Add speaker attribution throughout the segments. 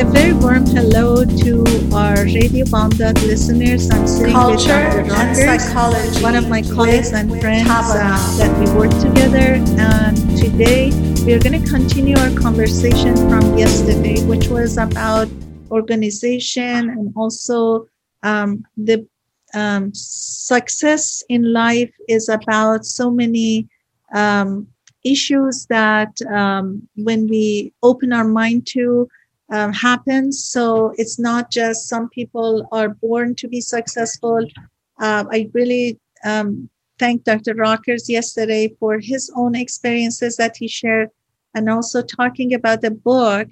Speaker 1: A very warm hello to our Radio Bamdad listeners. I'm sitting
Speaker 2: Culture
Speaker 1: with Dr.
Speaker 2: and psychology
Speaker 1: one of my colleagues and friends uh, that we work together. And today we are going to continue our conversation from yesterday, which was about organization and also um, the um, success in life is about so many um, issues that um, when we open our mind to um, happens. So it's not just some people are born to be successful. Uh, I really um, thank Dr. Rockers yesterday for his own experiences that he shared and also talking about the book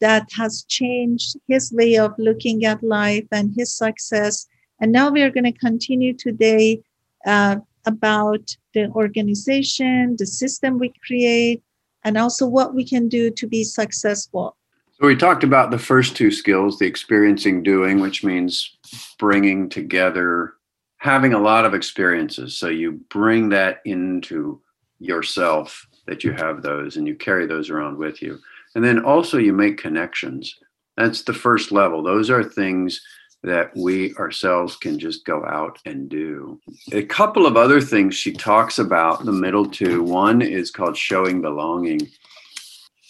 Speaker 1: that has changed his way of looking at life and his success. And now we are going to continue today uh, about the organization, the system we create, and also what we can do to be successful.
Speaker 3: So we talked about the first two skills, the experiencing doing, which means bringing together, having a lot of experiences. So you bring that into yourself that you have those and you carry those around with you. And then also you make connections. That's the first level. Those are things that we ourselves can just go out and do. A couple of other things she talks about, the middle two. One is called showing belonging.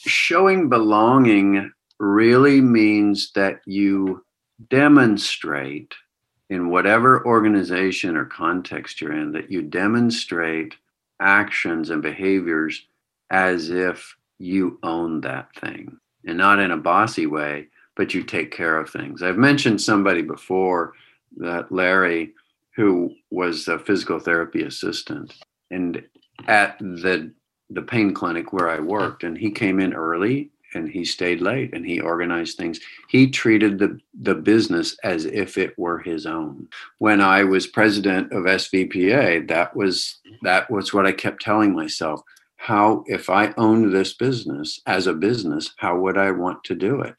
Speaker 3: Showing belonging really means that you demonstrate in whatever organization or context you're in, that you demonstrate actions and behaviors as if you own that thing and not in a bossy way, but you take care of things. I've mentioned somebody before that Larry, who was a physical therapy assistant, and at the the pain clinic where I worked, and he came in early and he stayed late and he organized things. He treated the, the business as if it were his own. When I was president of SVPA, that was that was what I kept telling myself. How if I owned this business as a business, how would I want to do it?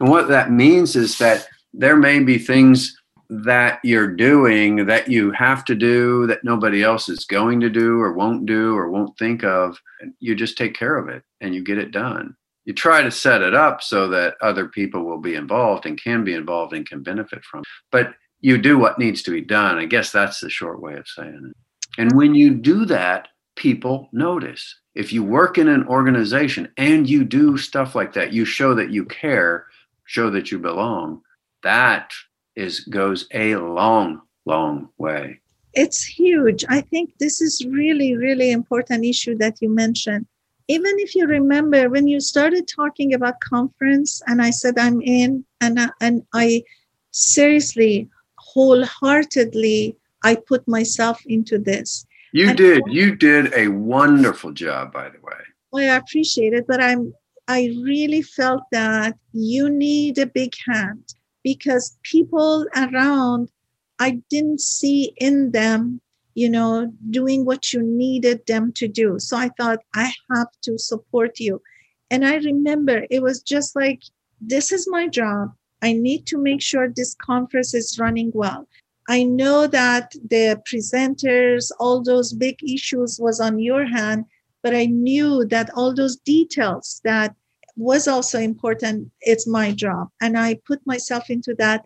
Speaker 3: And what that means is that there may be things that you're doing that you have to do that nobody else is going to do or won't do or won't think of. You just take care of it and you get it done you try to set it up so that other people will be involved and can be involved and can benefit from it. But you do what needs to be done. I guess that's the short way of saying it. And when you do that, people notice. If you work in an organization and you do stuff like that, you show that you care, show that you belong. That is goes a long, long way.
Speaker 1: It's huge. I think this is really, really important issue that you mentioned even if you remember when you started talking about conference and i said i'm in and I, and i seriously wholeheartedly i put myself into this.
Speaker 3: You
Speaker 1: and
Speaker 3: did you did a wonderful job by the way.
Speaker 1: Well, i appreciate it but i'm i really felt that you need a big hand because people around i didn't see in them you know, doing what you needed them to do. So I thought, I have to support you. And I remember it was just like, this is my job. I need to make sure this conference is running well. I know that the presenters, all those big issues was on your hand, but I knew that all those details that was also important. It's my job. And I put myself into that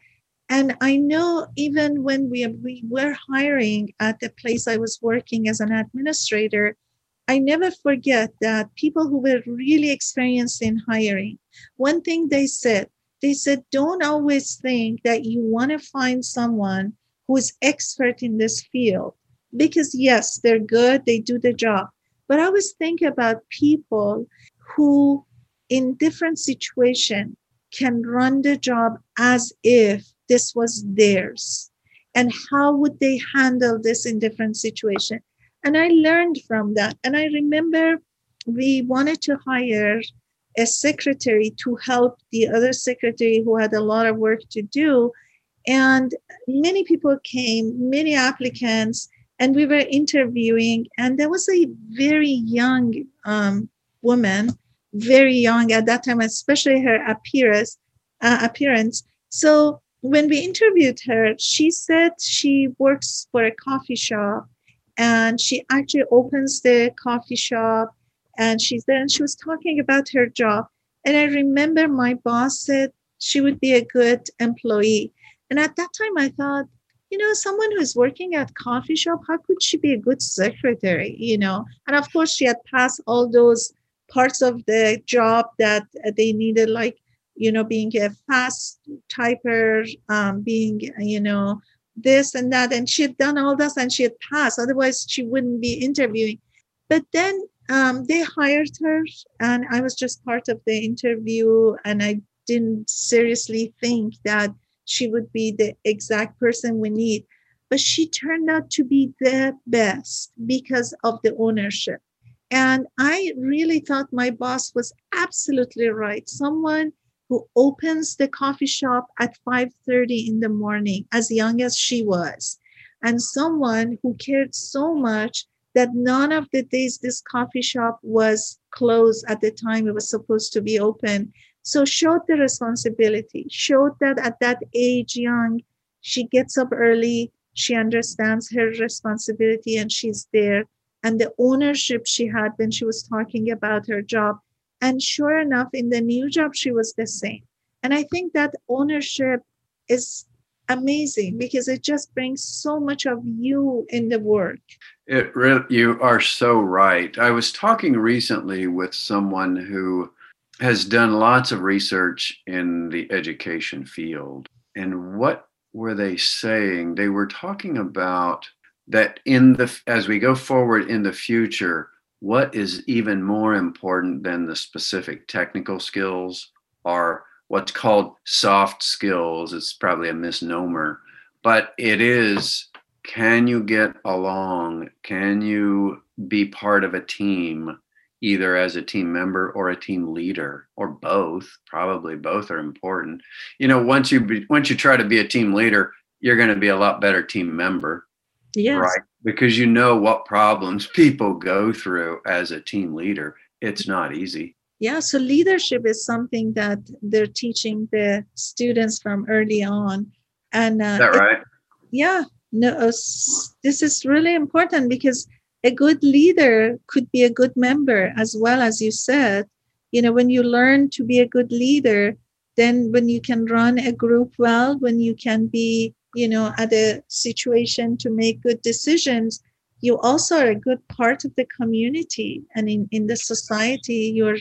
Speaker 1: and I know even when we, we were hiring at the place I was working as an administrator, I never forget that people who were really experienced in hiring, one thing they said, they said, don't always think that you want to find someone who is expert in this field. Because yes, they're good, they do the job. But I always think about people who in different situation can run the job as if this was theirs. And how would they handle this in different situation? And i learned from that. And i remember we wanted to hire a secretary to help the other secretary who had a lot of work to do. And many people came many applicants and we were interviewing. And there was a very young um, woman very young at that time especially her appearance uh, appearance. So when we interviewed her, she said she works for a coffee shop and she actually opens the coffee shop and she's there and she was talking about her job. And I remember my boss said, she would be a good employee. And at that time, I thought, you know, someone who's working at coffee shop, how could she be a good secretary? You know, and of course, she had passed all those parts of the job that they needed, like you know, being a fast typer, um, being you know this and that, and she had done all this and she had passed. Otherwise, she wouldn't be interviewing. But then um, they hired her, and I was just part of the interview, and I didn't seriously think that she would be the exact person we need. But she turned out to be the best because of the ownership. And I really thought my boss was absolutely right. Someone who opens the coffee shop at 5:30 in the morning as young as she was and someone who cared so much that none of the days this coffee shop was closed at the time it was supposed to be open so showed the responsibility, showed that at that age, young, she gets up early, she understands her responsibility, and she's there. And the ownership she had when she was talking about her job. And sure enough, in the new job, she was the same. And I think that ownership is amazing because it just brings so much of you in the work.
Speaker 3: It really, you are so right. I was talking recently with someone who has done lots of research in the education field. And what were they saying? They were talking about that in the as we go forward in the future, what is even more important than the specific technical skills are what's called soft skills. It's probably a misnomer, but it is can you get along? Can you be part of a team? either as a team member or a team leader or both probably both are important you know once you be, once you try to be a team leader you're going to be a lot better team member
Speaker 1: yes.
Speaker 3: right because you know what problems people go through as a team leader. It's not easy.
Speaker 1: Yeah so leadership is something that they're teaching the students from early on and
Speaker 3: uh, that right?
Speaker 1: It, yeah no this is really important because a good leader could be a good member as well as you said. You know when you learn to be a good leader then when you can run a group well when you can be you know at a situation to make good decisions you also are a good part of the community and in, in the society you're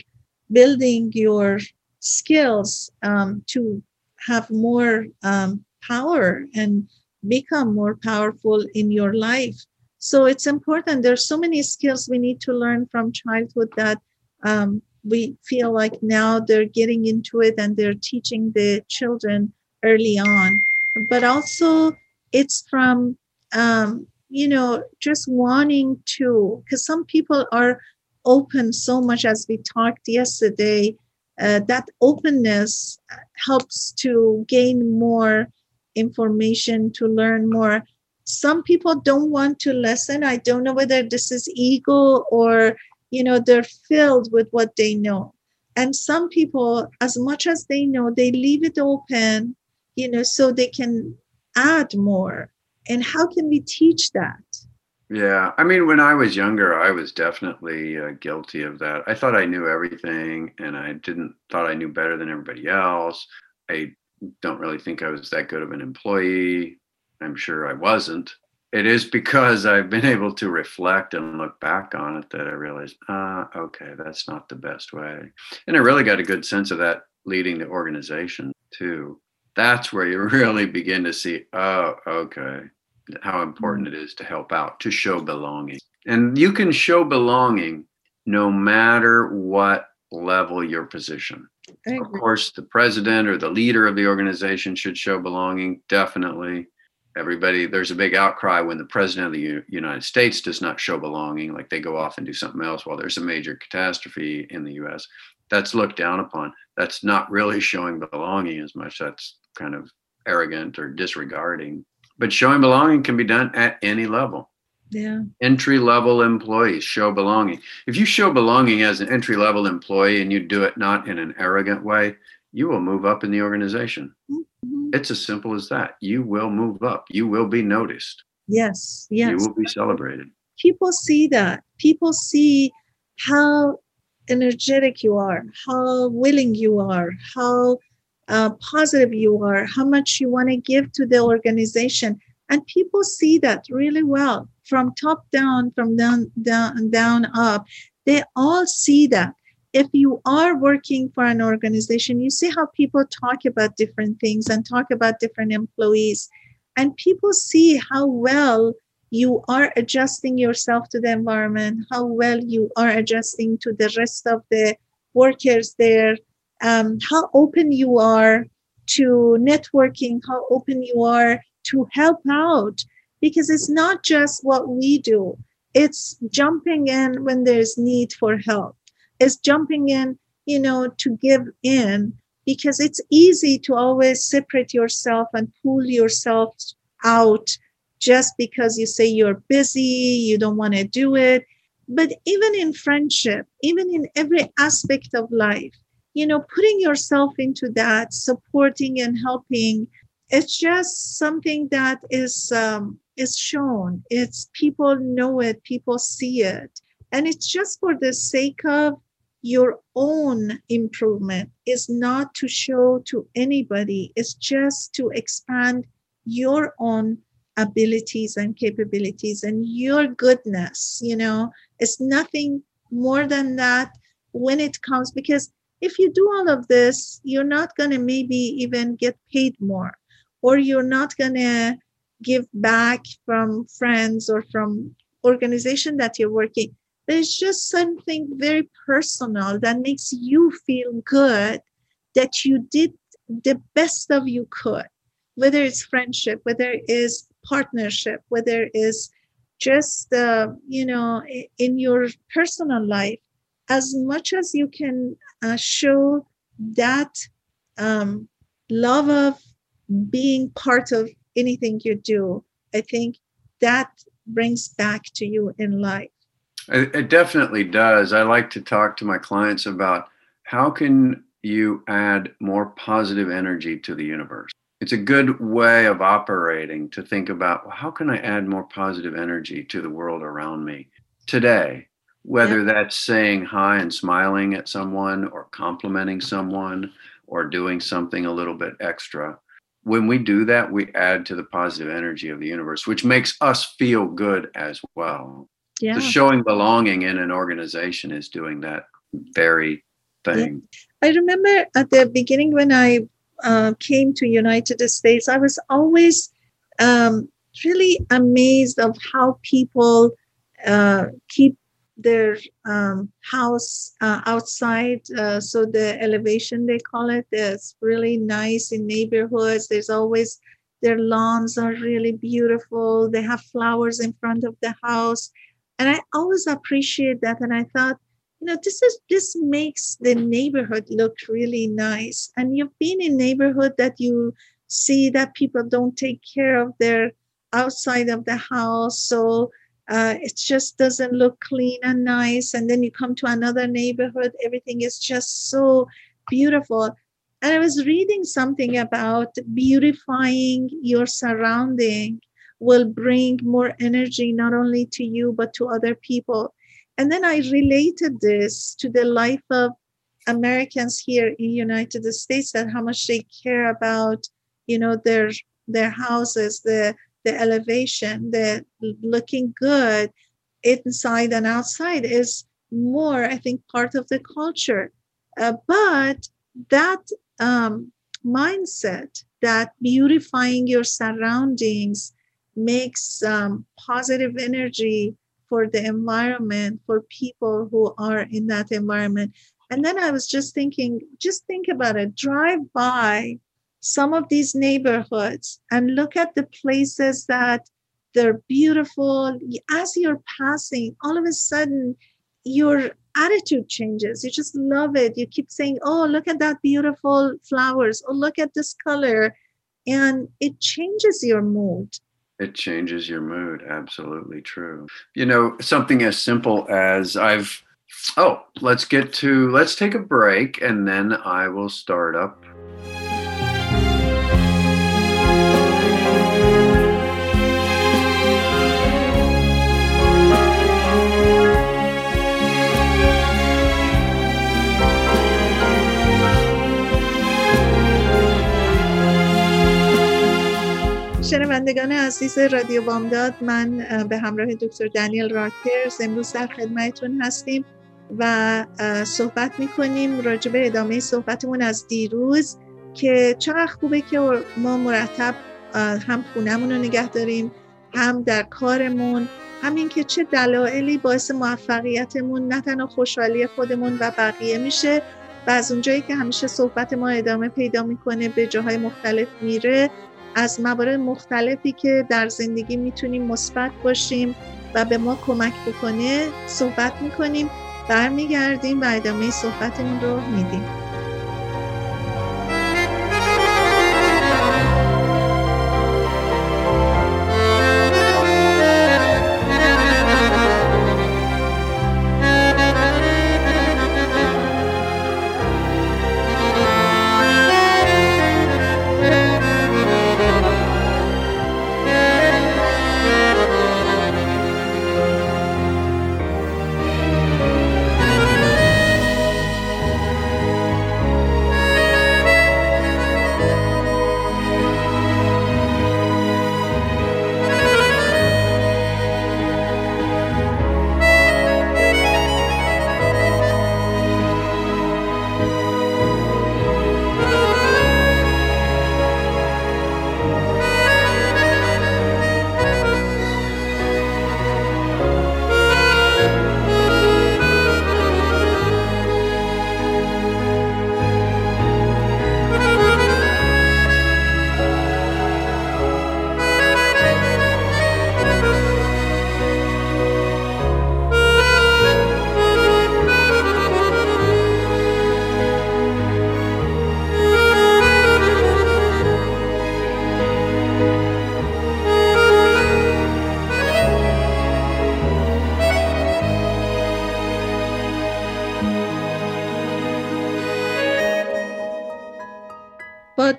Speaker 1: building your skills um, to have more um, power and become more powerful in your life so it's important. There's so many skills we need to learn from childhood that um, we feel like now they're getting into it and they're teaching the children early on. But also, it's from um, you know just wanting to because some people are open so much as we talked yesterday uh, that openness helps to gain more information to learn more. Some people don't want to listen. I don't know whether this is ego or you know they're filled with what they know. And some people as much as they know they leave it open you know so they can add more and how can we teach that
Speaker 3: yeah i mean when i was younger i was definitely uh, guilty of that i thought i knew everything and i didn't thought i knew better than everybody else i don't really think i was that good of an employee I'm sure I wasn't. It is because I've been able to reflect and look back on it that I realized, ah, okay, that's not the best way. And I really got a good sense of that leading the organization too. That's where you really begin to see, oh, okay, how important mm-hmm. it is to help out, to show belonging. And you can show belonging no matter what level your position. Of course, the president or the leader of the organization should show belonging, definitely. Everybody there's a big outcry when the president of the U- united states does not show belonging like they go off and do something else while there's a major catastrophe in the us that's looked down upon. That's not really showing belonging as much. That's kind of arrogant or disregarding but showing belonging can be done at any level
Speaker 1: yeah
Speaker 3: entry level employees show belonging if you show belonging as an entry level employee and you do it not in an arrogant way you will move up in the organization mm-hmm. It's as simple as that. You will move up. You will be noticed.
Speaker 1: Yes. Yes.
Speaker 3: You will be celebrated.
Speaker 1: People see that. People see how energetic you are, how willing you are, how uh, positive you are, how much you want to give to the organization. And people see that really well from top down, from down, down, down up. They all see that. If you are working for an organization, you see how people talk about different things and talk about different employees. And people see how well you are adjusting yourself to the environment, how well you are adjusting to the rest of the workers there, um, how open you are to networking, how open you are to help out. Because it's not just what we do, it's jumping in when there's need for help. It's jumping in, you know, to give in because it's easy to always separate yourself and pull yourself out just because you say you're busy, you don't want to do it. But even in friendship, even in every aspect of life, you know, putting yourself into that, supporting and helping, it's just something that is um, is shown. It's people know it, people see it, and it's just for the sake of your own improvement. Is not to show to anybody. It's just to expand your own abilities and capabilities and your goodness you know it's nothing more than that when it comes because if you do all of this you're not going to maybe even get paid more or you're not going to give back from friends or from organization that you're working. There's just something very personal that makes you feel good that you did the best of you could whether it's friendship whether it is partnership, whether it's just, uh, you know, in your personal life, as much as you can uh, show that um, love of being part of anything you do, I think that brings back to you in life.
Speaker 3: It definitely does. I like to talk to my clients about how can you add more positive energy to the universe it's a good way of operating to think about well, how can I add more positive energy to the world around me today? Whether that's saying hi and smiling at someone or complimenting someone or doing something a little bit extra. When we do that, we add to the positive energy of the universe, which makes us feel good as well. Yeah. So showing belonging in an organization is doing that very thing.
Speaker 1: I remember at the beginning when I uh, came to United States, I was always um, really amazed of how people uh, keep their um, house uh, outside. Uh, so the elevation they call it is really nice in neighborhoods. There's always their lawns are really beautiful. They have flowers in front of the house, and I always appreciate that. And I thought, you know this is this makes the neighborhood look really nice and you've been in neighborhood that you see that people don't take care of their outside of the house so uh, it just doesn't look clean and nice. And then you come to another neighborhood everything is just so beautiful. And i was reading something about beautifying your surrounding will bring more energy not only to you but to other people. And then I related this to the life of Americans here in United States that how much they care about, you know, their their houses, the the elevation, the looking good inside and outside is more, I think, part of the culture. Uh, but that um, mindset that beautifying your surroundings makes um, positive energy for the environment, for people who are in that environment. And then I was just thinking, just think about it. Drive by some of these neighborhoods and look at the places that they're beautiful. As you're passing, all of a sudden, your attitude changes. You just love it. You keep saying, Oh, look at that beautiful flowers. Oh, look at this color. And it changes your mood.
Speaker 3: It changes your mood. Absolutely true. You know, something as simple as I've, oh, let's get to, let's take a break and then I will start up
Speaker 1: شنوندگان عزیز رادیو بامداد من به همراه دکتر دانیل راکرز امروز در خدمتتون هستیم و صحبت می‌کنیم راجع به ادامه صحبتمون از دیروز که چقدر خوبه که ما مرتب هم خونهمون رو نگه داریم هم در کارمون همین که چه دلایلی باعث موفقیتمون نه تنها خوشحالی خودمون و بقیه میشه و از اونجایی که همیشه صحبت ما ادامه پیدا می‌کنه به جاهای مختلف میره. از موارد مختلفی که در زندگی می‌تونیم مثبت باشیم و به ما کمک بکنه صحبت می‌کنیم برمیگردیم و ادامه صحبتمون رو میدیم.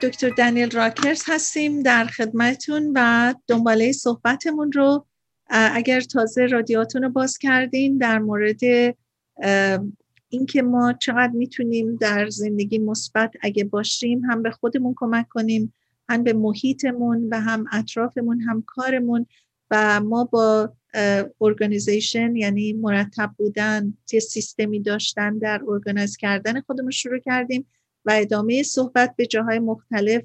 Speaker 1: دکتر دانیل راکرز هستیم در خدمتون و دنباله صحبتمون رو اگر تازه رادیاتون رو باز کردین در مورد اینکه ما چقدر می‌تونیم در زندگی مثبت اگه باشیم هم به خودمون کمک کنیم هم به محیطمون و هم اطرافمون هم کارمون و ما با ارگانیزیشن یعنی مرتب بودن یه سیستمی داشتن در ارگانیز کردن خودمون شروع کردیم. و ادامه صحبت به جاهای مختلف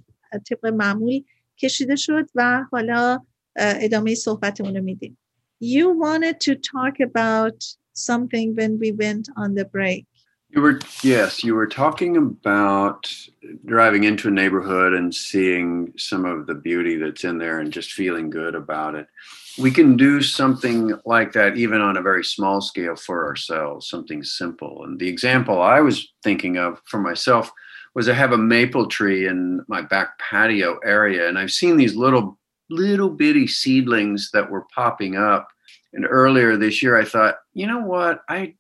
Speaker 1: طبق معمول کشیده شد و حالا ادامه صحبتمون رو میدیم You wanted to talk about something when we went on the break.
Speaker 3: You were yes, you were talking about driving into a neighborhood and seeing some of the beauty that's in there and just feeling good about it. We can do something like that even on a very small scale for ourselves, something simple. And the example I was thinking of for myself was I have a maple tree in my back patio area, and I've seen these little little bitty seedlings that were popping up. And earlier this year, I thought, you know what, I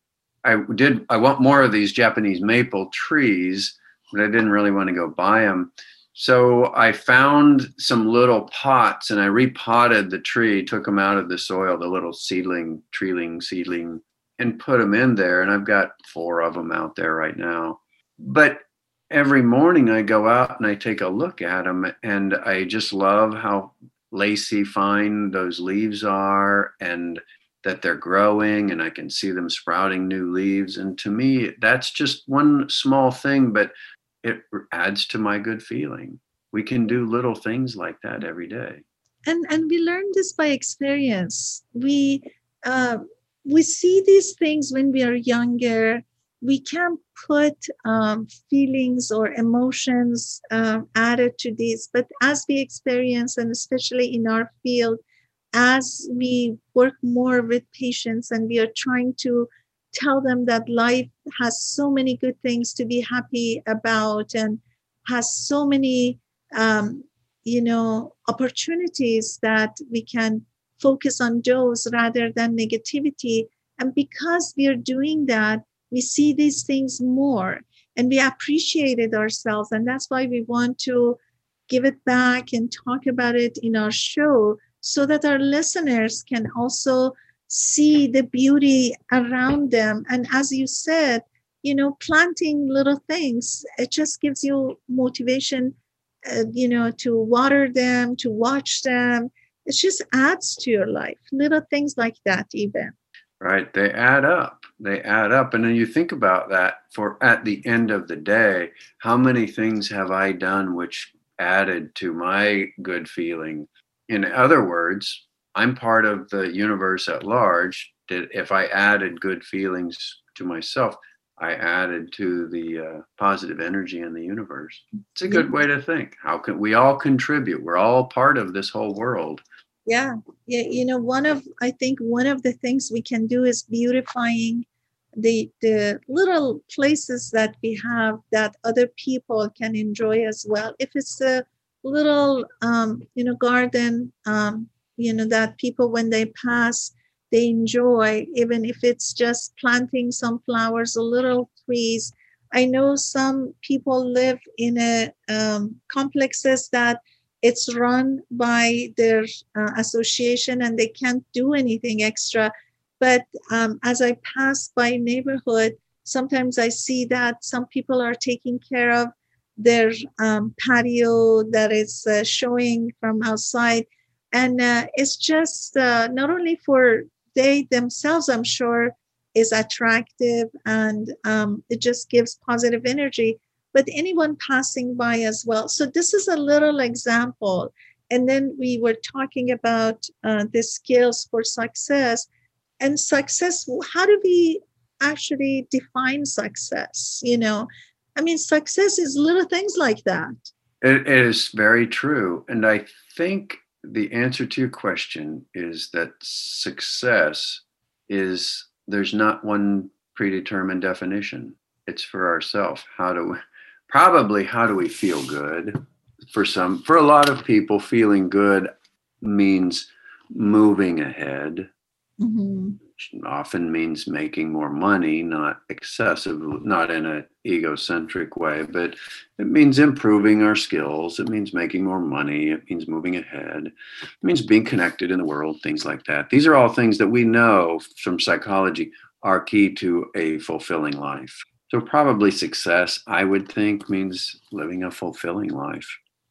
Speaker 3: I did I want more of these Japanese maple trees, but I didn't really want to go buy them. So I found some little pots and I repotted the tree, took them out of the soil, the little seedling, treeling, seedling, and put them in there. And I've got four of them out there right now. But every morning I go out and I take a look at them and I just love how lacy fine those leaves are and that they're growing and I can see them sprouting new leaves. And to me, that's just one small thing, but it adds to my good feeling. We can do little things like that every day.
Speaker 1: And and we learn this by experience. We uh, we see these things when we are younger we can put um, feelings or emotions uh, added to these, but as we experience, and especially in our field, as we work more with patients and we are trying to tell them that life has so many good things to be happy about and has so many um, you know opportunities that we can focus on those rather than negativity and because we are doing that we see these things more and we appreciate it ourselves. And that's why we want to give it back and talk about it in our show so that our listeners can also see the beauty around them. And as you said, you know, planting little things, it just gives you motivation uh, you know, to water them, to watch them. It just adds to your life. Little things like that, even.
Speaker 3: Right. They add up. They add up. And then you think about that for at the end of the day, how many things have I done which added to my good feeling? In other words, I'm part of the universe at large. That if I added good feelings to myself, I added to the uh, positive energy in the universe. It's a good way to think. How can we all contribute? We're all part of this whole world.
Speaker 1: Yeah. Yeah. You know, one of, I think one of the things we can do is beautifying the, the little places that we have that other people can enjoy as well. If it's a little, um, you know, garden, um, you know, that people, when they pass, they enjoy, even if it's just planting some flowers, a little trees. I know some people live in a um, complexes that it's run by their uh, association and they can't do anything extra. But um, as I pass by neighborhood, sometimes I see that some people are taking care of their um, patio that is uh, showing from outside. And uh, it's just uh, not only for they themselves, I'm sure, is attractive and um, it just gives positive energy, but anyone passing by as well. So, this is a little example. And then we were talking about uh, the skills for success. And success, how do we actually define success? You know, I mean, success is little things like that.
Speaker 3: It is very true. And I think the answer to your question is that success is there's not one predetermined definition. It's for ourselves. How do we, probably how do we feel good? For some, for a lot of people, feeling good means moving ahead. Mm-hmm often means making more money, not excessive, not in an egocentric way, but it means improving our skills. It means making more money. It means moving ahead. It means being connected in the world, things like that. These are all things that we know from psychology are key to a fulfilling life. So, probably success, I would think, means living a fulfilling life.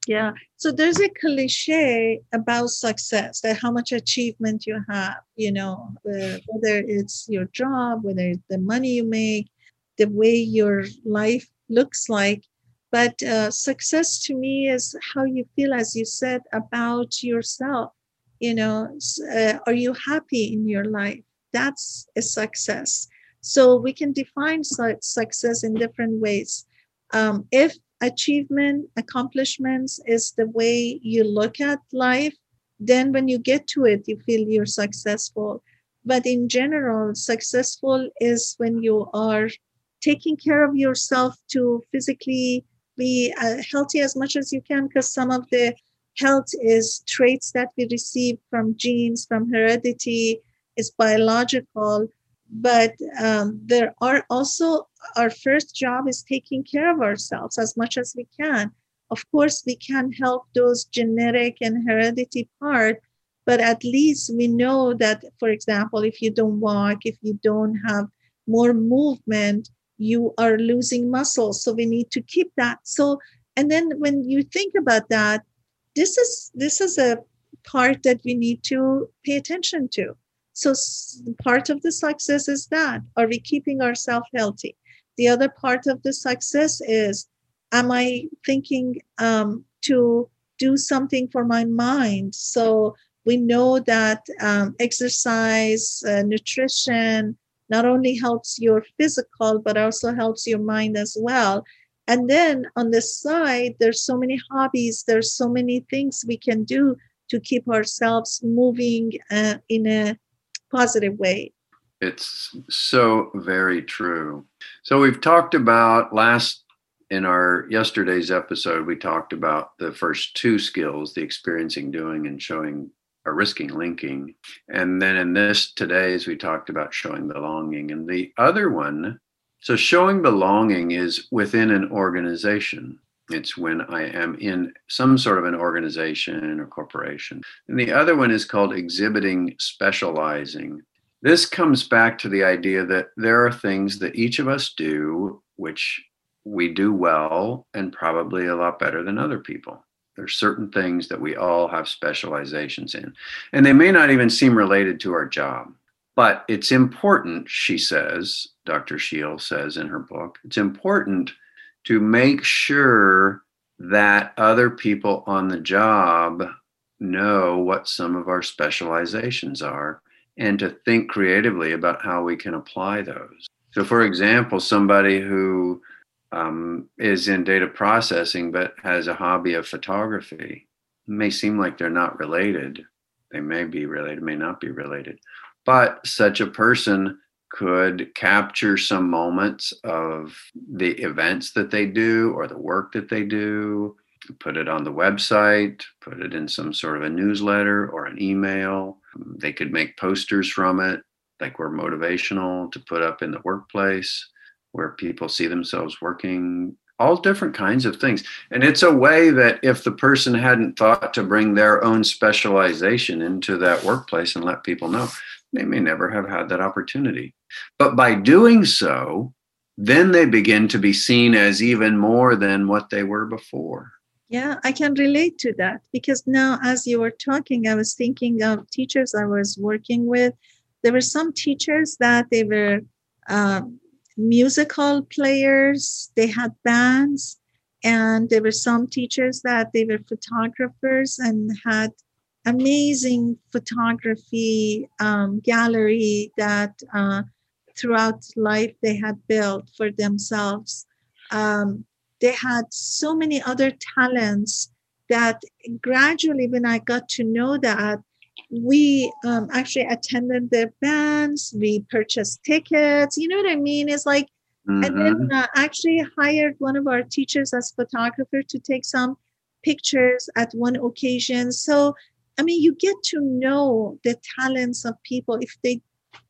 Speaker 1: Yeah. So there's a cliche about success that how much achievement you have, you know, whether it's your job, whether it's the money you make, the way your life looks like. But uh, success to me is how you feel, as you said, about yourself. You know, uh, are you happy in your life? That's a success. So we can define success in different ways. Um, if achievement, accomplishments is the way you look at life, then when you get to it, you feel you're successful. But in general, successful is when you are taking care of yourself to physically be uh, healthy as much as you can, because some of the health is traits that we receive from genes, from heredity, is biological but um, there are also our first job is taking care of ourselves as much as we can. Of course we can help those genetic and heredity part but at least we know that for example if you don't walk if you don't have more movement you are losing muscle. So we need to keep that. So and then when you think about that this is this is a part that we need to pay attention to so part of the success is that are we keeping ourselves healthy? The other part of the success is am I thinking um, to do something for my mind? So we know that um, exercise, uh, nutrition not only helps your physical, but also helps your mind as well. And then on the side, there's so many hobbies, there's so many things we can do to keep ourselves moving uh, in a positive way.
Speaker 3: It's so very true. So we've talked about last in our yesterday's episode, we talked about the first two skills, the experiencing, doing, and showing or risking linking. And then in this today's, we talked about showing belonging. And the other one, so showing belonging is within an organization. It's when I am in some sort of an organization or corporation. And the other one is called exhibiting specializing. This comes back to the idea that there are things that each of us do which we do well and probably a lot better than other people. There's certain things that we all have specializations in, and they may not even seem related to our job. But it's important, she says, Dr. Scheel says in her book, it's important to make sure that other people on the job know what some of our specializations are and to think creatively about how we can apply those. So, for example, somebody who um, is in data processing but has a hobby of photography may seem like they're not related. They may be related, may not be related. But such a person could capture some moments of the events that they do or the work that they do, put it on the website, put it in some sort of a newsletter or an email. They could make posters from it, like we're motivational to put up in the workplace where people see themselves working all different kinds of things. And it's a way that if the person hadn't thought to bring their own specialization into that workplace and let people know, they may never have had that opportunity. But by doing so, then they begin to be seen as even more than what they were before.
Speaker 1: Yeah, I can relate to that because now, as you were talking, I was thinking of teachers I was working with. There were some teachers that they were uh, musical players, they had bands, and there were some teachers that they were photographers and had amazing photography um, gallery that uh, throughout life they had built for themselves. Um, they had so many other talents that gradually, when I got to know that, we um, actually attended their bands, we purchased tickets. You know what I mean? It's like, mm-hmm. and then mm-hmm. uh, actually hired one of our teachers as photographer to take some pictures at one occasion. So I mean, you get to know the talents of people. If they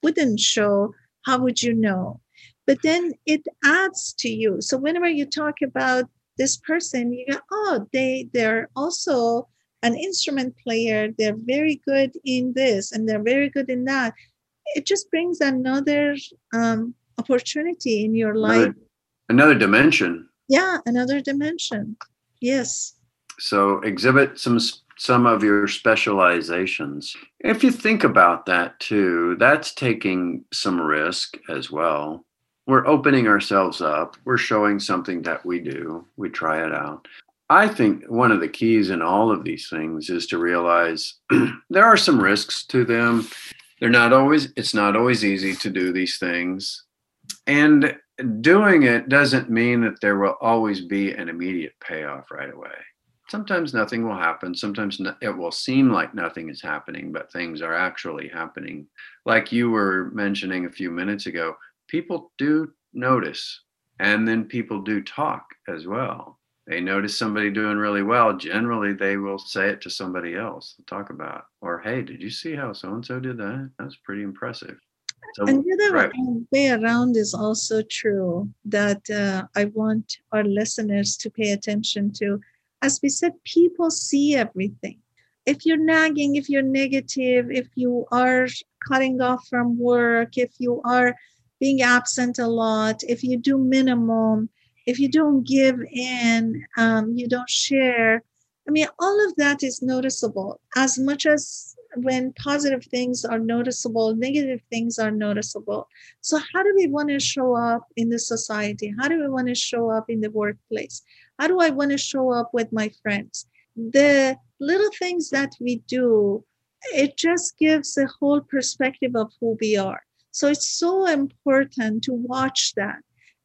Speaker 1: wouldn't show, how would you know? But then it adds to you. So whenever you talk about this person, you go, oh, they they're also an instrument player. They're very good in this and they're very good in that. It just brings another um, opportunity in your life.
Speaker 3: Another, another dimension.
Speaker 1: Yeah, another dimension. Yes.
Speaker 3: So exhibit some some of your specializations. If you think about that too, that's taking some risk as well. We're opening ourselves up, we're showing something that we do, we try it out. I think one of the keys in all of these things is to realize there are some risks to them. They're not always, it's not always easy to do these things. And doing it doesn't mean that there will always be an immediate payoff right away sometimes nothing will happen. Sometimes it will seem like nothing is happening, but things are actually happening. Like you were mentioning a few minutes ago, people do notice and then people do talk as well. They notice somebody doing really well. Generally, they will say it to somebody else, talk about, or hey, did you see how so and so did that? That's pretty impressive.
Speaker 1: So, and the other right. way around is also true that uh, I want our listeners to pay attention to as we said, people see everything. If you're nagging, if you're negative, if you are cutting off from work, if you are being absent a lot, if you do minimum, if you don't give in, um, you don't share. I mean, all of that is noticeable as much as when positive things are noticeable, negative things are noticeable. So, how do we want to show up in the society? How do we want to show up in the workplace? How do I want to show up with my friends? The little things that we do, it just gives a whole perspective of who we are. So it's so important to watch that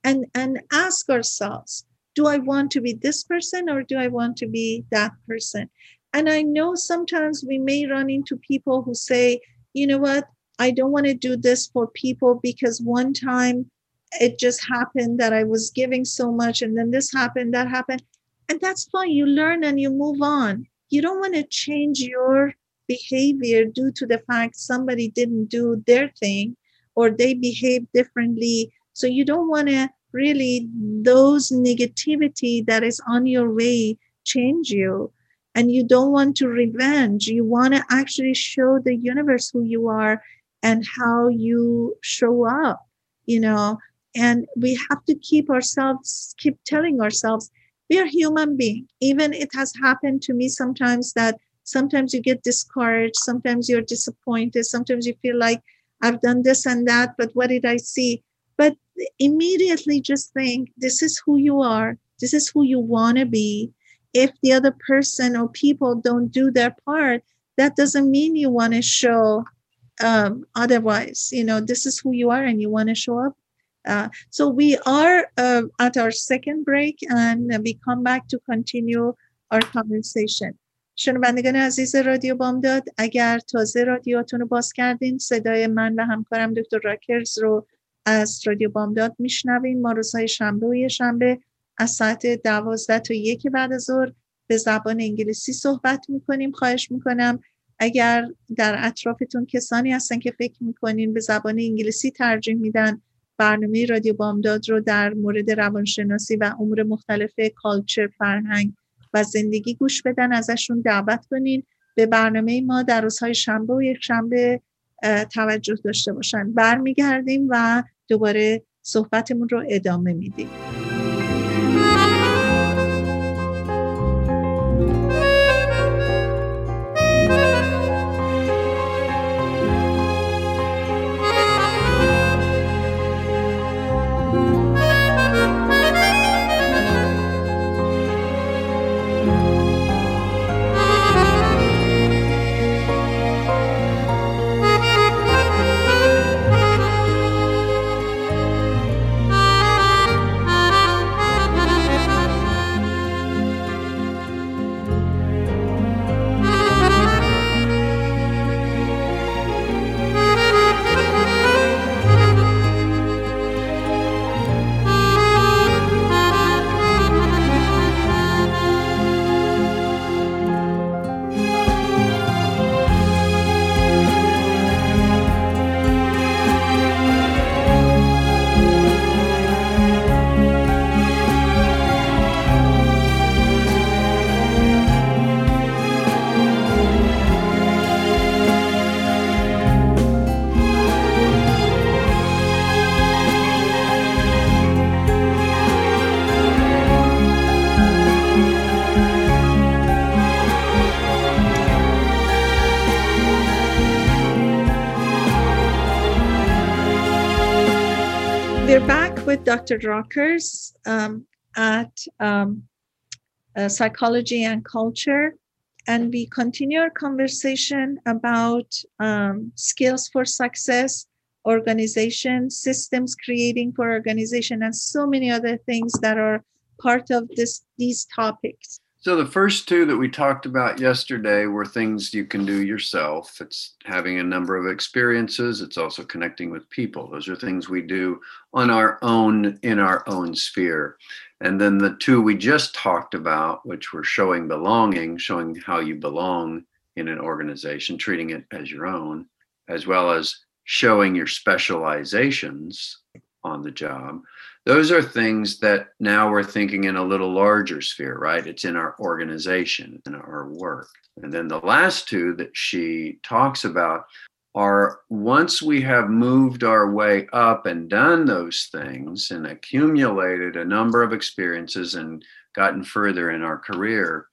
Speaker 1: and, and ask ourselves do I want to be this person or do I want to be that person? And I know sometimes we may run into people who say, you know what, I don't want to do this for people because one time it just happened that I was giving so much and then this happened, that happened. And that's fine. You learn and you move on. You don't want to change your behavior due to the fact somebody didn't do their thing or they behaved differently. So you don't want to really those negativity that is on your way change you and you don't want to revenge you want to actually show the universe who you are and how you show up you know and we have to keep ourselves keep telling ourselves we are human being. Even it has happened to me sometimes that sometimes you get discouraged sometimes you're disappointed sometimes you feel like i've done this and that but what did i see? But immediately just think this is who you are. This is who you want to be. If the other person or people don't do their part that doesn't mean you want to show um, otherwise. You know this is who you are and you want to show up uh, so we are uh, at our second break and we come back to continue our conversation. شنوندگان عزیز رادیو بامداد اگر تازه رادیوتون رو باز کردین صدای من و همکارم دکتر راکرز رو از رادیو بامداد میشنوین. ما روزهای شنبه و شنبه از ساعت دوازده تا یک بعد از ظهر به زبان انگلیسی صحبت می‌کنیم. خواهش می‌کنم اگر در اطرافتون کسانی هستن که فکر می‌کنین به زبان انگلیسی ترجیح میدن برنامه رادیو بامداد رو در مورد روانشناسی و امور مختلف کالچر فرهنگ و زندگی گوش بدن ازشون دعوت کنین. به برنامه ما در روزهای شنبه و یک شنبه توجه داشته باشن. برمیگردیم و دوباره صحبتمون رو ادامه میدیم. Dr. Rockers um, at um, uh, Psychology and Culture. And we continue our conversation about um, skills for success, organization, systems creating for organization, and so many other things that are part of this these topics.
Speaker 3: So the first two that we talked about yesterday were things you can do yourself. It's having a number of experiences. It's also connecting with people. Those are things we do on our own in our own sphere. And then the two we just talked about, which were showing belonging, showing how you belong in an organization, treating it as your own, as well as showing your specializations on the job those are things that now we're thinking in a little larger sphere, right? It's in our organization, in our work. And then the last two that she talks about are once we have moved our way up and done those things and accumulated a number of experiences and gotten further in our career,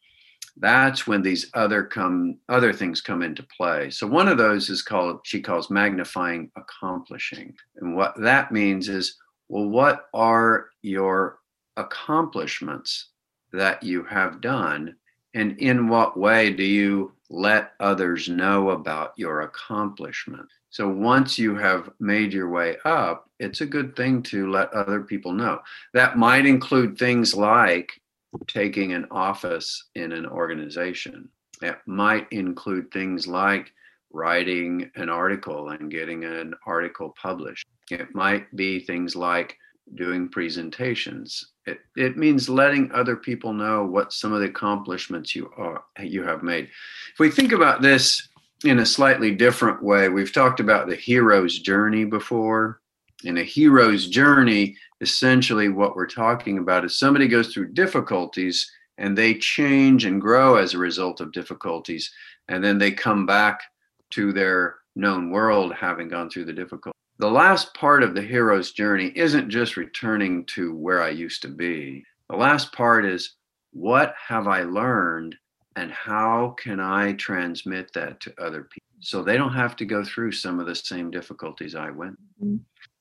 Speaker 3: that's when these other come other things come into play so one of those is called she calls magnifying accomplishing and what that means is well, what are your accomplishments that you have done? And in what way do you let others know about your accomplishment? So once you have made your way up, it's a good thing to let other people know. That might include things like taking an office in an organization. It might include things like writing an article and getting an article published. It might be things like doing presentations. It, it means letting other people know what some of the accomplishments you are you have made. If we think about this in a slightly different way, we've talked about the hero's journey before. In a hero's journey, essentially what we're talking about is somebody goes through difficulties and they change and grow as a result of difficulties, and then they come back to their known world having gone through the difficulty the last part of the hero's journey isn't just returning to where I used to be. The last part is what have I learned and how can I transmit that to other people so they don't have to go through some of the same difficulties I went. Mm-hmm.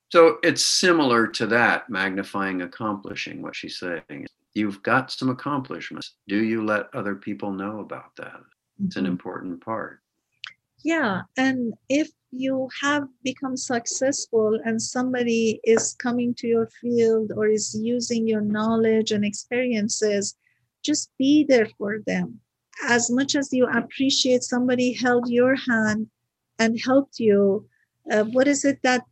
Speaker 3: So it's similar to that, magnifying, accomplishing what she's saying. You've got some accomplishments. Do you let other people know about that? It's an mm-hmm. important part.
Speaker 1: Yeah. And if you have become successful and somebody is coming to your field or is using your knowledge and experiences, just be there for them. As much as you appreciate somebody held your hand and helped you, uh, what is it that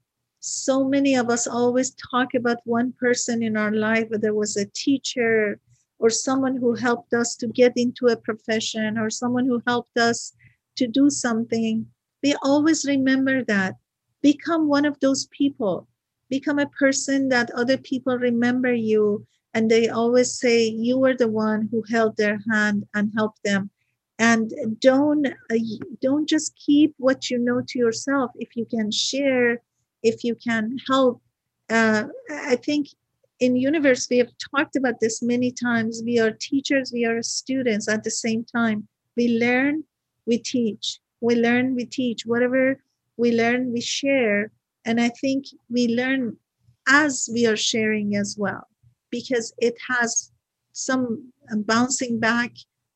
Speaker 1: so many of us always talk about one person in our life, whether it was a teacher or someone who helped us to get into a profession or someone who helped us to do something. We always remember that. Become one of those people. Become a person that other people remember you and they always say you were the one who held their hand and helped them and don't uh, don't just keep what you know to yourself if you can share if you can help. Uh, I think in universe we have talked about this many times. We are teachers, we are students at the same time. We learn, we teach. We learn, we teach. Whatever we learn, we share. And I think we learn as we are sharing as well, because it has some bouncing back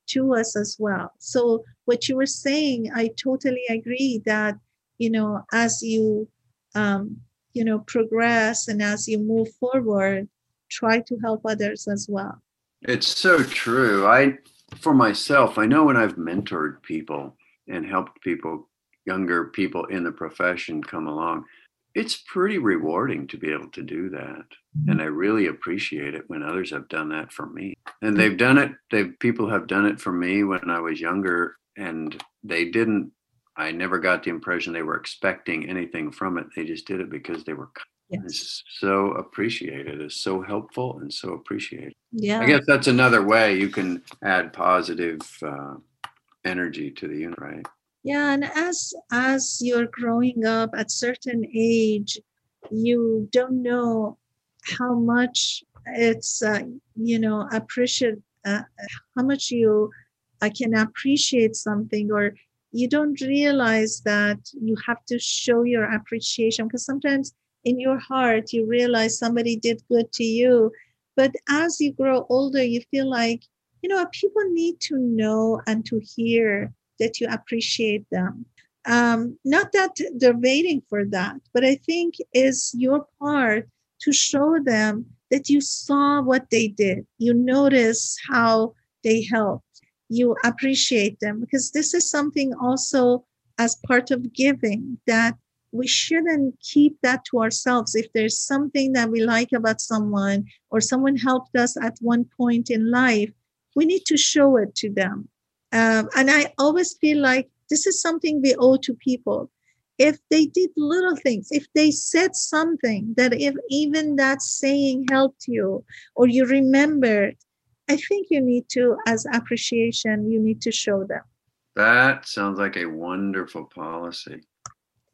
Speaker 1: to us as well. So what you were saying, I totally agree that, you know, as you um, you know progress and as you move forward try to help others as well.
Speaker 3: It's so true. I for myself i know when i've mentored people and helped people younger people in the profession come along it's pretty rewarding to be able to do that. Mm-hmm. and i really appreciate it when others have done that for me. And they've done it they people have done it for me when i was younger and they didn't I never got the impression they were expecting anything from it. They just did it because they were yes. so appreciated. It's so helpful and so appreciated.
Speaker 1: Yeah.
Speaker 3: I guess that's another way you can add positive uh, energy to the unit, right?
Speaker 1: Yeah, and as as you're growing up at certain age, you don't know how much it's uh, you know appreciate uh, how much you I can appreciate something or you don't realize that you have to show your appreciation because sometimes in your heart you realize somebody did good to you. But as you grow older you feel like you know people need to know and to hear that you appreciate them. Um, not that they're waiting for that but i think is your part to show them that you saw what they did. You notice how they helped you appreciate them because this is something also as part of giving that we shouldn't keep that to ourselves. If there's something that we like about someone or someone helped us at one point in life we need to show it to them. Um, and i always feel like this is something we owe to people. If they did little things if they said something that if even that saying helped you or you remembered I think you need to, as appreciation, you need to show them.
Speaker 3: That sounds like a wonderful policy.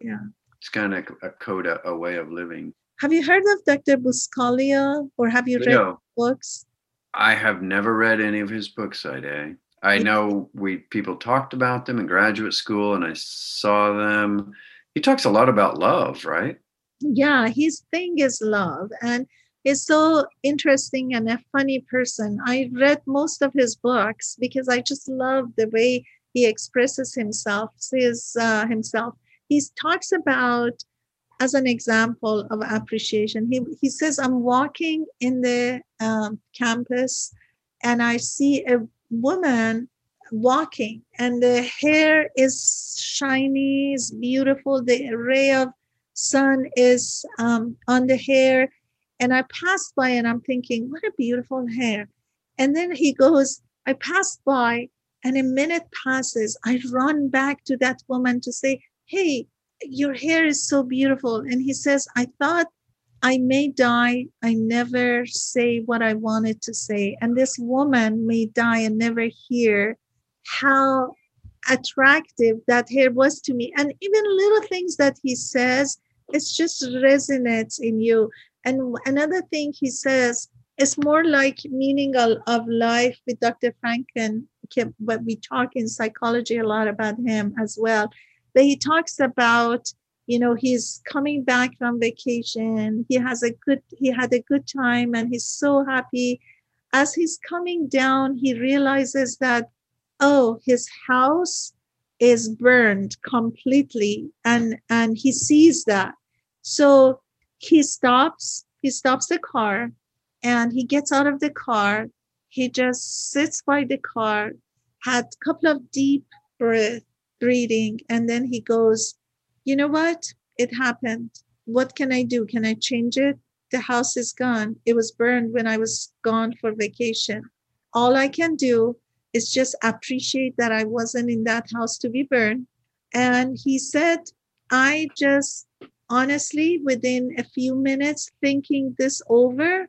Speaker 1: Yeah.
Speaker 3: It's kind of a code, a, a way of living.
Speaker 1: Have you heard of Dr. Buscaglia or have you read no. books?
Speaker 3: I have never read any of his books, Ida. I know we people talked about them in graduate school and I saw them. He talks a lot about love, right?
Speaker 1: Yeah, his thing is love. And is so interesting and a funny person. I read most of his books because I just love the way he expresses himself. Says uh, himself. He talks about, as an example of appreciation. He he says, "I'm walking in the um, campus, and I see a woman." walking and the hair is shiny is beautiful the ray of sun is um, on the hair and I passed by and I'm thinking, what a beautiful hair. And then he goes, I passed by and a minute passes. I run back to that woman to say, Hey, your hair is so beautiful. And he says, I thought I may die. I never say what I wanted to say. And this woman may die and never hear how attractive that hair was to me. And even little things that he says it's just resonates in you. And another thing he says, it's more like meaning of, of life with Dr. Frankl, but we talk in psychology a lot about him as well. But he talks about, you know, he's coming back from vacation. He has a good, he had a good time and he's so happy. As he's coming down, he realizes that, oh, his house is burned completely and and he sees that so he stops he stops the car and he gets out of the car. He just sits by the car had a couple of deep breath breathing and then he goes you know what? It happened. What can i do? Can i change it? The house is gone. It was burned when i was gone for vacation. All i can do is just appreciate that I wasn't in that house to be burned. And he said, I just honestly, within a few minutes, thinking this over,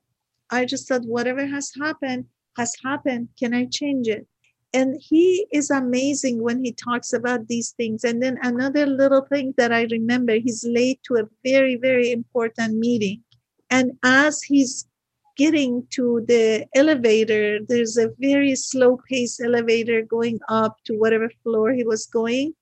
Speaker 1: I just thought, whatever has happened has happened. Can I change it? And he is amazing when he talks about these things. And then another little thing that I remember, he's late to a very, very important meeting. And as he's getting to the elevator, there's a very slow pace elevator going up to whatever floor he was going.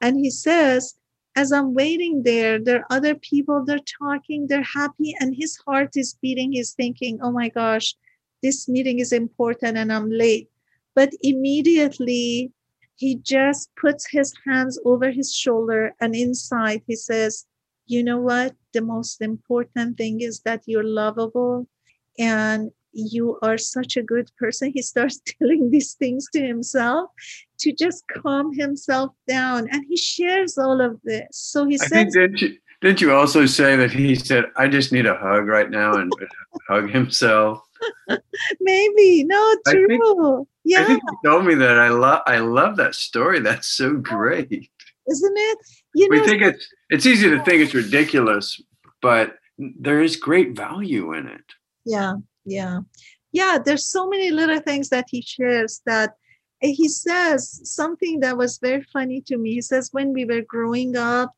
Speaker 1: And he says, as I'm waiting there, there are other people, they're talking, they're happy, and his heart is beating. He's thinking, oh my gosh, this meeting is important and I'm late. But immediately, he just puts his hands over his shoulder and inside he says, you know what? The most important thing is that you're lovable and you are such a good person. He starts telling these things to himself to just calm himself down. And he shares all of this. So he I says,
Speaker 3: didn't, you, didn't you also say that he said, I just need a hug right now and hug himself?
Speaker 1: Maybe. No, true. I think, yeah. I think
Speaker 3: you told me that. I love I love that story. That's so great.
Speaker 1: Isn't it?
Speaker 3: You know, we think it's it's easy to think it's ridiculous, but there is great value in it
Speaker 1: yeah yeah. Yeah there's so many little things that he shares that eh, he says something that was very funny to me. He says when we were growing up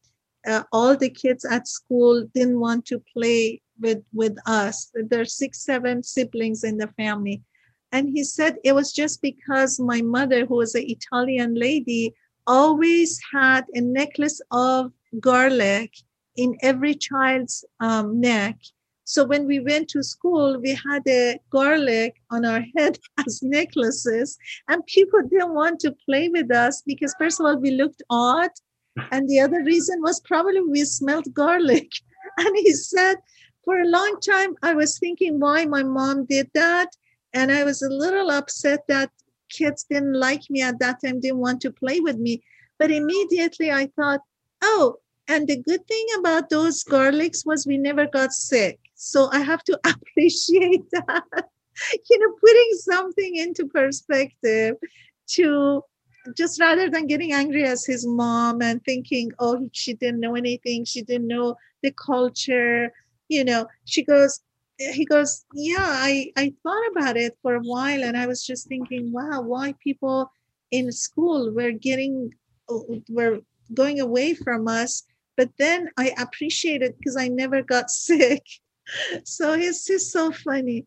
Speaker 1: uh, all the kids at school didn't want to play with with us. There's six seven siblings in the family. And he said it was just because my mother who was an italian lady always had a necklace of garlic in every child's um, neck so when we went to school, we had a garlic on our head as necklaces, and people didn't want to play with us because, first of all, we looked odd. And the other reason was probably we smelled garlic. And he said, for a long time, I was thinking why my mom did that. And I was a little upset that kids didn't like me at that time, didn't want to play with me. But immediately I thought, oh, and the good thing about those garlics was we never got sick. So I have to appreciate that, you know, putting something into perspective to just rather than getting angry as his mom and thinking, oh, she didn't know anything, she didn't know the culture, you know, she goes, he goes, yeah, I, I thought about it for a while and I was just thinking, wow, why people in school were getting, were going away from us. But then I appreciate it because I never got sick so he's just so funny.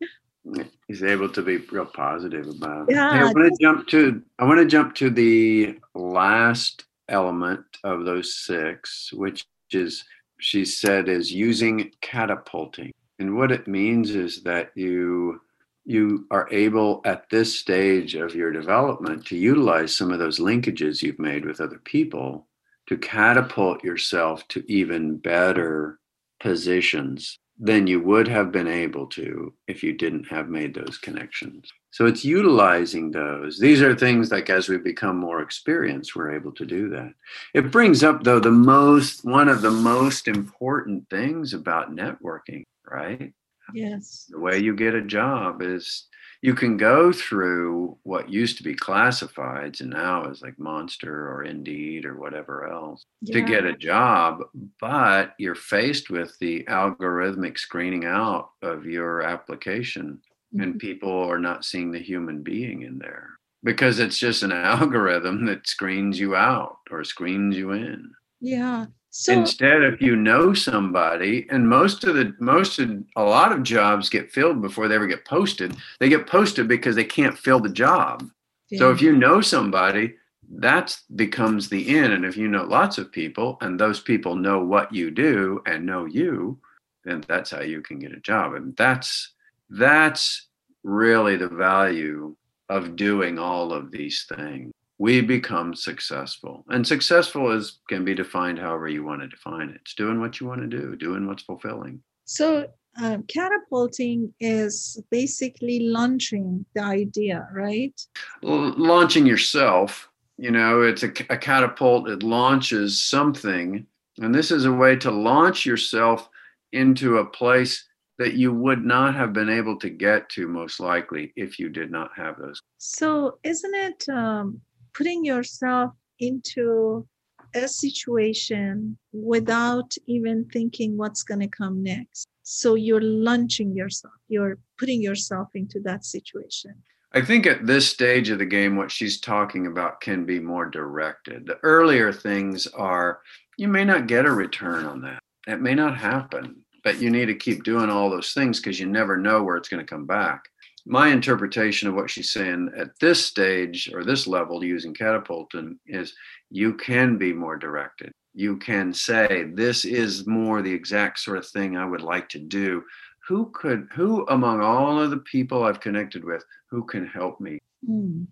Speaker 3: He's able to be real positive about it. Yeah, hey, I want to jump to I want to jump to the last element of those six, which is she said is using catapulting. And what it means is that you you are able at this stage of your development to utilize some of those linkages you've made with other people to catapult yourself to even better positions than you would have been able to if you didn't have made those connections. So it's utilizing those. These are things like as we become more experienced, we're able to do that. It brings up, though, the most, one of the most important things about networking, right?
Speaker 1: Yes.
Speaker 3: The way you get a job is you can go through what used to be classifieds and now is like Monster or Indeed or whatever else yeah. to get a job, but you're faced with the algorithmic screening out of your application, mm-hmm. and people are not seeing the human being in there because it's just an algorithm that screens you out or screens you in.
Speaker 1: Yeah. So
Speaker 3: Instead, if you know somebody, and most of the most of a lot of jobs get filled before they ever get posted. They get posted because they can't fill the job. So if you know somebody, that becomes the in. And if you know lots of people and those people know what you do and know you, then that's how you can get a job. And that's that's really the value of doing all of these things. We become successful. And successful is can be defined however you want to define it. It's doing what you want to do, doing what's fulfilling.
Speaker 1: So um, catapulting is basically launching the idea, right?
Speaker 3: L- launching yourself, you know, it's a, a catapult, it launches something. And this is a way to launch yourself into a place that you would not have been able to get to most likely if you did not have those.
Speaker 1: So, isn't it um, putting yourself into a situation without even thinking what's going to come next? So, you're launching yourself, you're putting yourself into that situation.
Speaker 3: I think at this stage of the game, what she's talking about can be more directed. The earlier things are, you may not get a return on that. It may not happen but you need to keep doing all those things because you never know where it's going to come back. My interpretation of what she's saying at this stage or this level using catapulting is you can be more directed. You can say, This is more the exact sort of thing I would like to do. Who could, who among all of the people I've connected with, who can help me?
Speaker 1: Mm.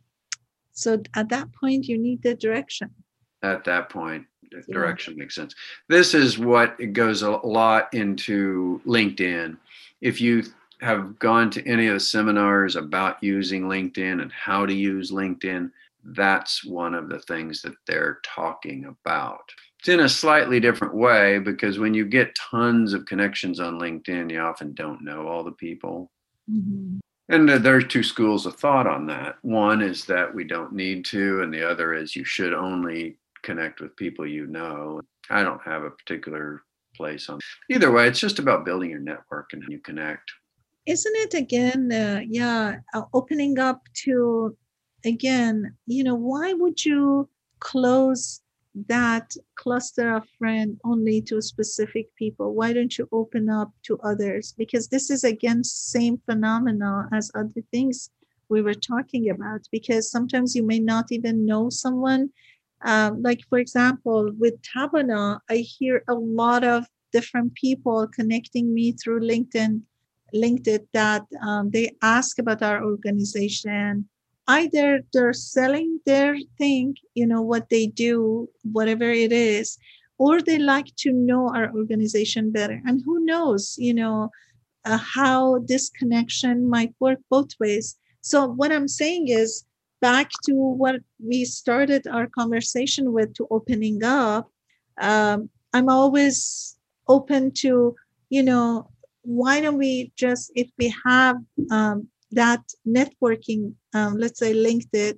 Speaker 1: So at that point, you need the direction.
Speaker 3: At that point, direction yeah. makes sense. This is what it goes a lot into LinkedIn. If you have gone to any of the seminars about using LinkedIn and how to use LinkedIn, that's one of the things that they're talking about. It's in a slightly different way because when you get tons of connections on LinkedIn, you often don't know all the people. Mm-hmm. And there are two schools of thought on that. One is that we don't need to, and the other is you should only connect with people you know. I don't have a particular place on either way. It's just about building your network and how you connect.
Speaker 1: Isn't it again? Uh, yeah, uh, opening up to again. You know, why would you close that cluster of friend only to specific people why don't you open up to others because this is again same phenomena as other things we were talking about because sometimes you may not even know someone um, like for example, with Tabana, I hear a lot of different people connecting me through LinkedIn, LinkedIn that um, they ask about our organization. Either they're selling their thing, you know, what they do, whatever it is, or they like to know our organization better. And who knows, you know, uh, how this connection might work both ways. So what I'm saying is back to what we started our conversation with to opening up um, i'm always open to you know why don't we just if we have um, that networking um, let's say linkedin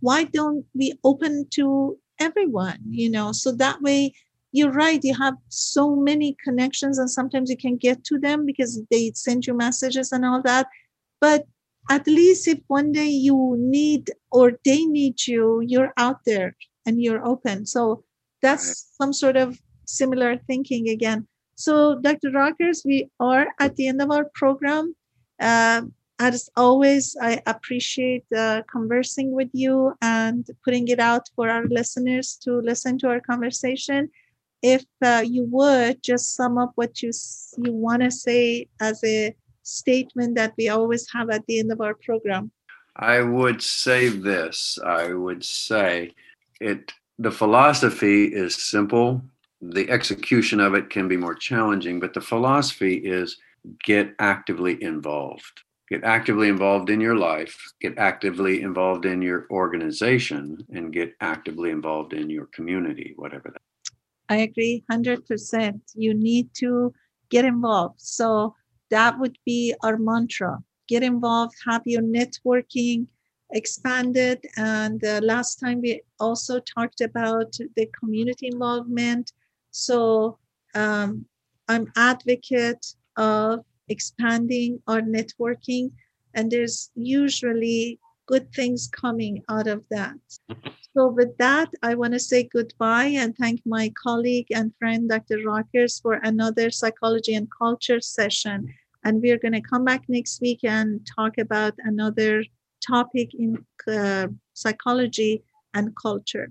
Speaker 1: why don't we open to everyone you know so that way you're right you have so many connections and sometimes you can get to them because they send you messages and all that but at least if one day you need or they need you, you're out there and you're open. So that's some sort of similar thinking again. So, Dr. Rockers, we are at the end of our program. Uh, as always, I appreciate uh, conversing with you and putting it out for our listeners to listen to our conversation. If uh, you would just sum up what you you want to say as a statement that we always have at the end of our program?
Speaker 3: I would say this. I would say it the philosophy is simple. The execution of it can be more challenging, but the philosophy is get actively involved. Get actively involved in your life, get actively involved in your organization, and get actively involved in your community, whatever that.
Speaker 1: I agree 100%. You need to get involved. So that would be our mantra get involved have your networking expanded and uh, last time we also talked about the community involvement so um, i'm advocate of expanding our networking and there's usually good things coming out of that. So, with that, I want to say goodbye and thank my colleague and friend, Dr. Rockers, for another psychology and culture session. And we're going to come back next week and talk about another topic in uh, psychology and culture.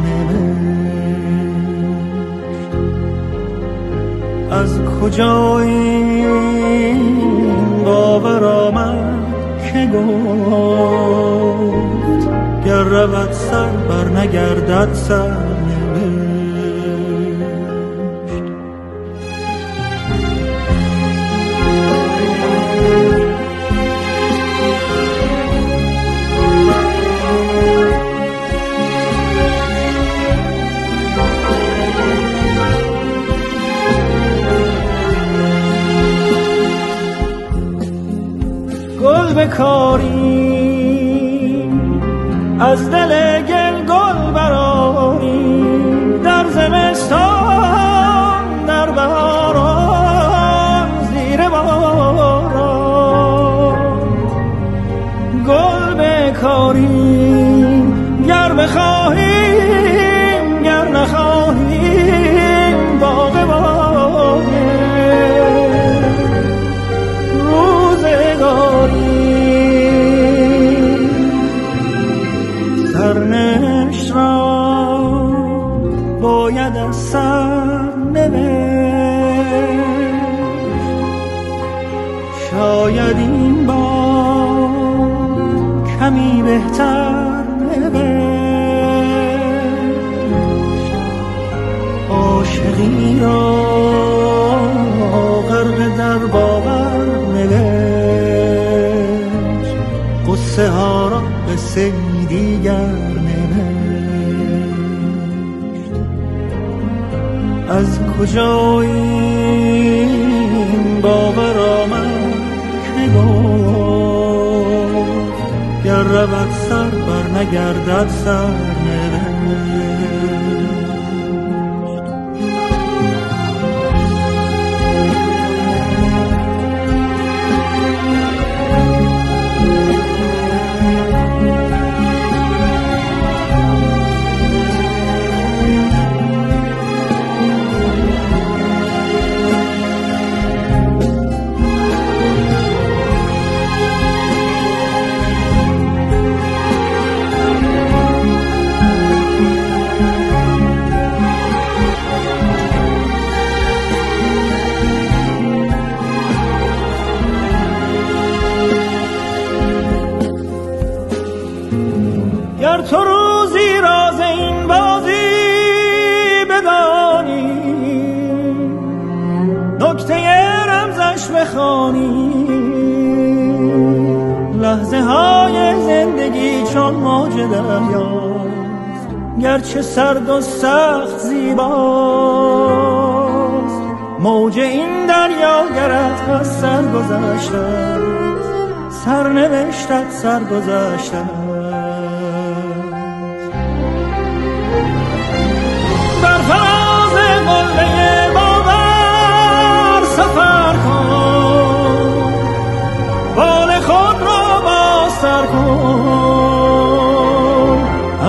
Speaker 2: از کجا این باور آمد که گفت گر رود سر بر نگردد سر. بکاری از دل در باور نوشت. قصه ها را قصه دیگر نوشت. از کجا این باور آمد که گفت گر رود سر بر نگردد سر. موج دریاست گرچه سرد و سخت زیباست. موج این دریا گرد از سر گذشته سر نوشتت سر گذشته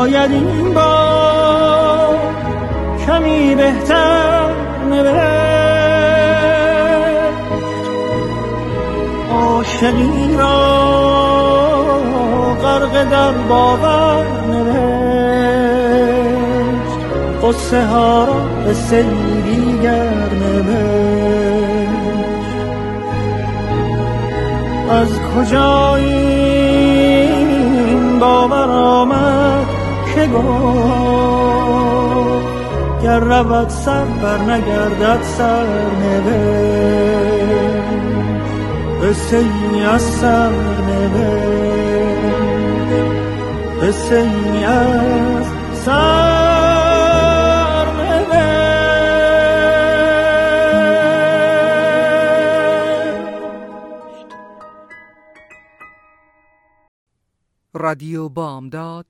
Speaker 2: شاید این بار کمی بهتر نوشت. عاشقی را غرق در باور نوشت. قصه ها را به دیگر نوشت. از کجا گفت گر رود سر بر نگردد سر قصه ای از سر قصه ای از سر
Speaker 4: رادیو بامداد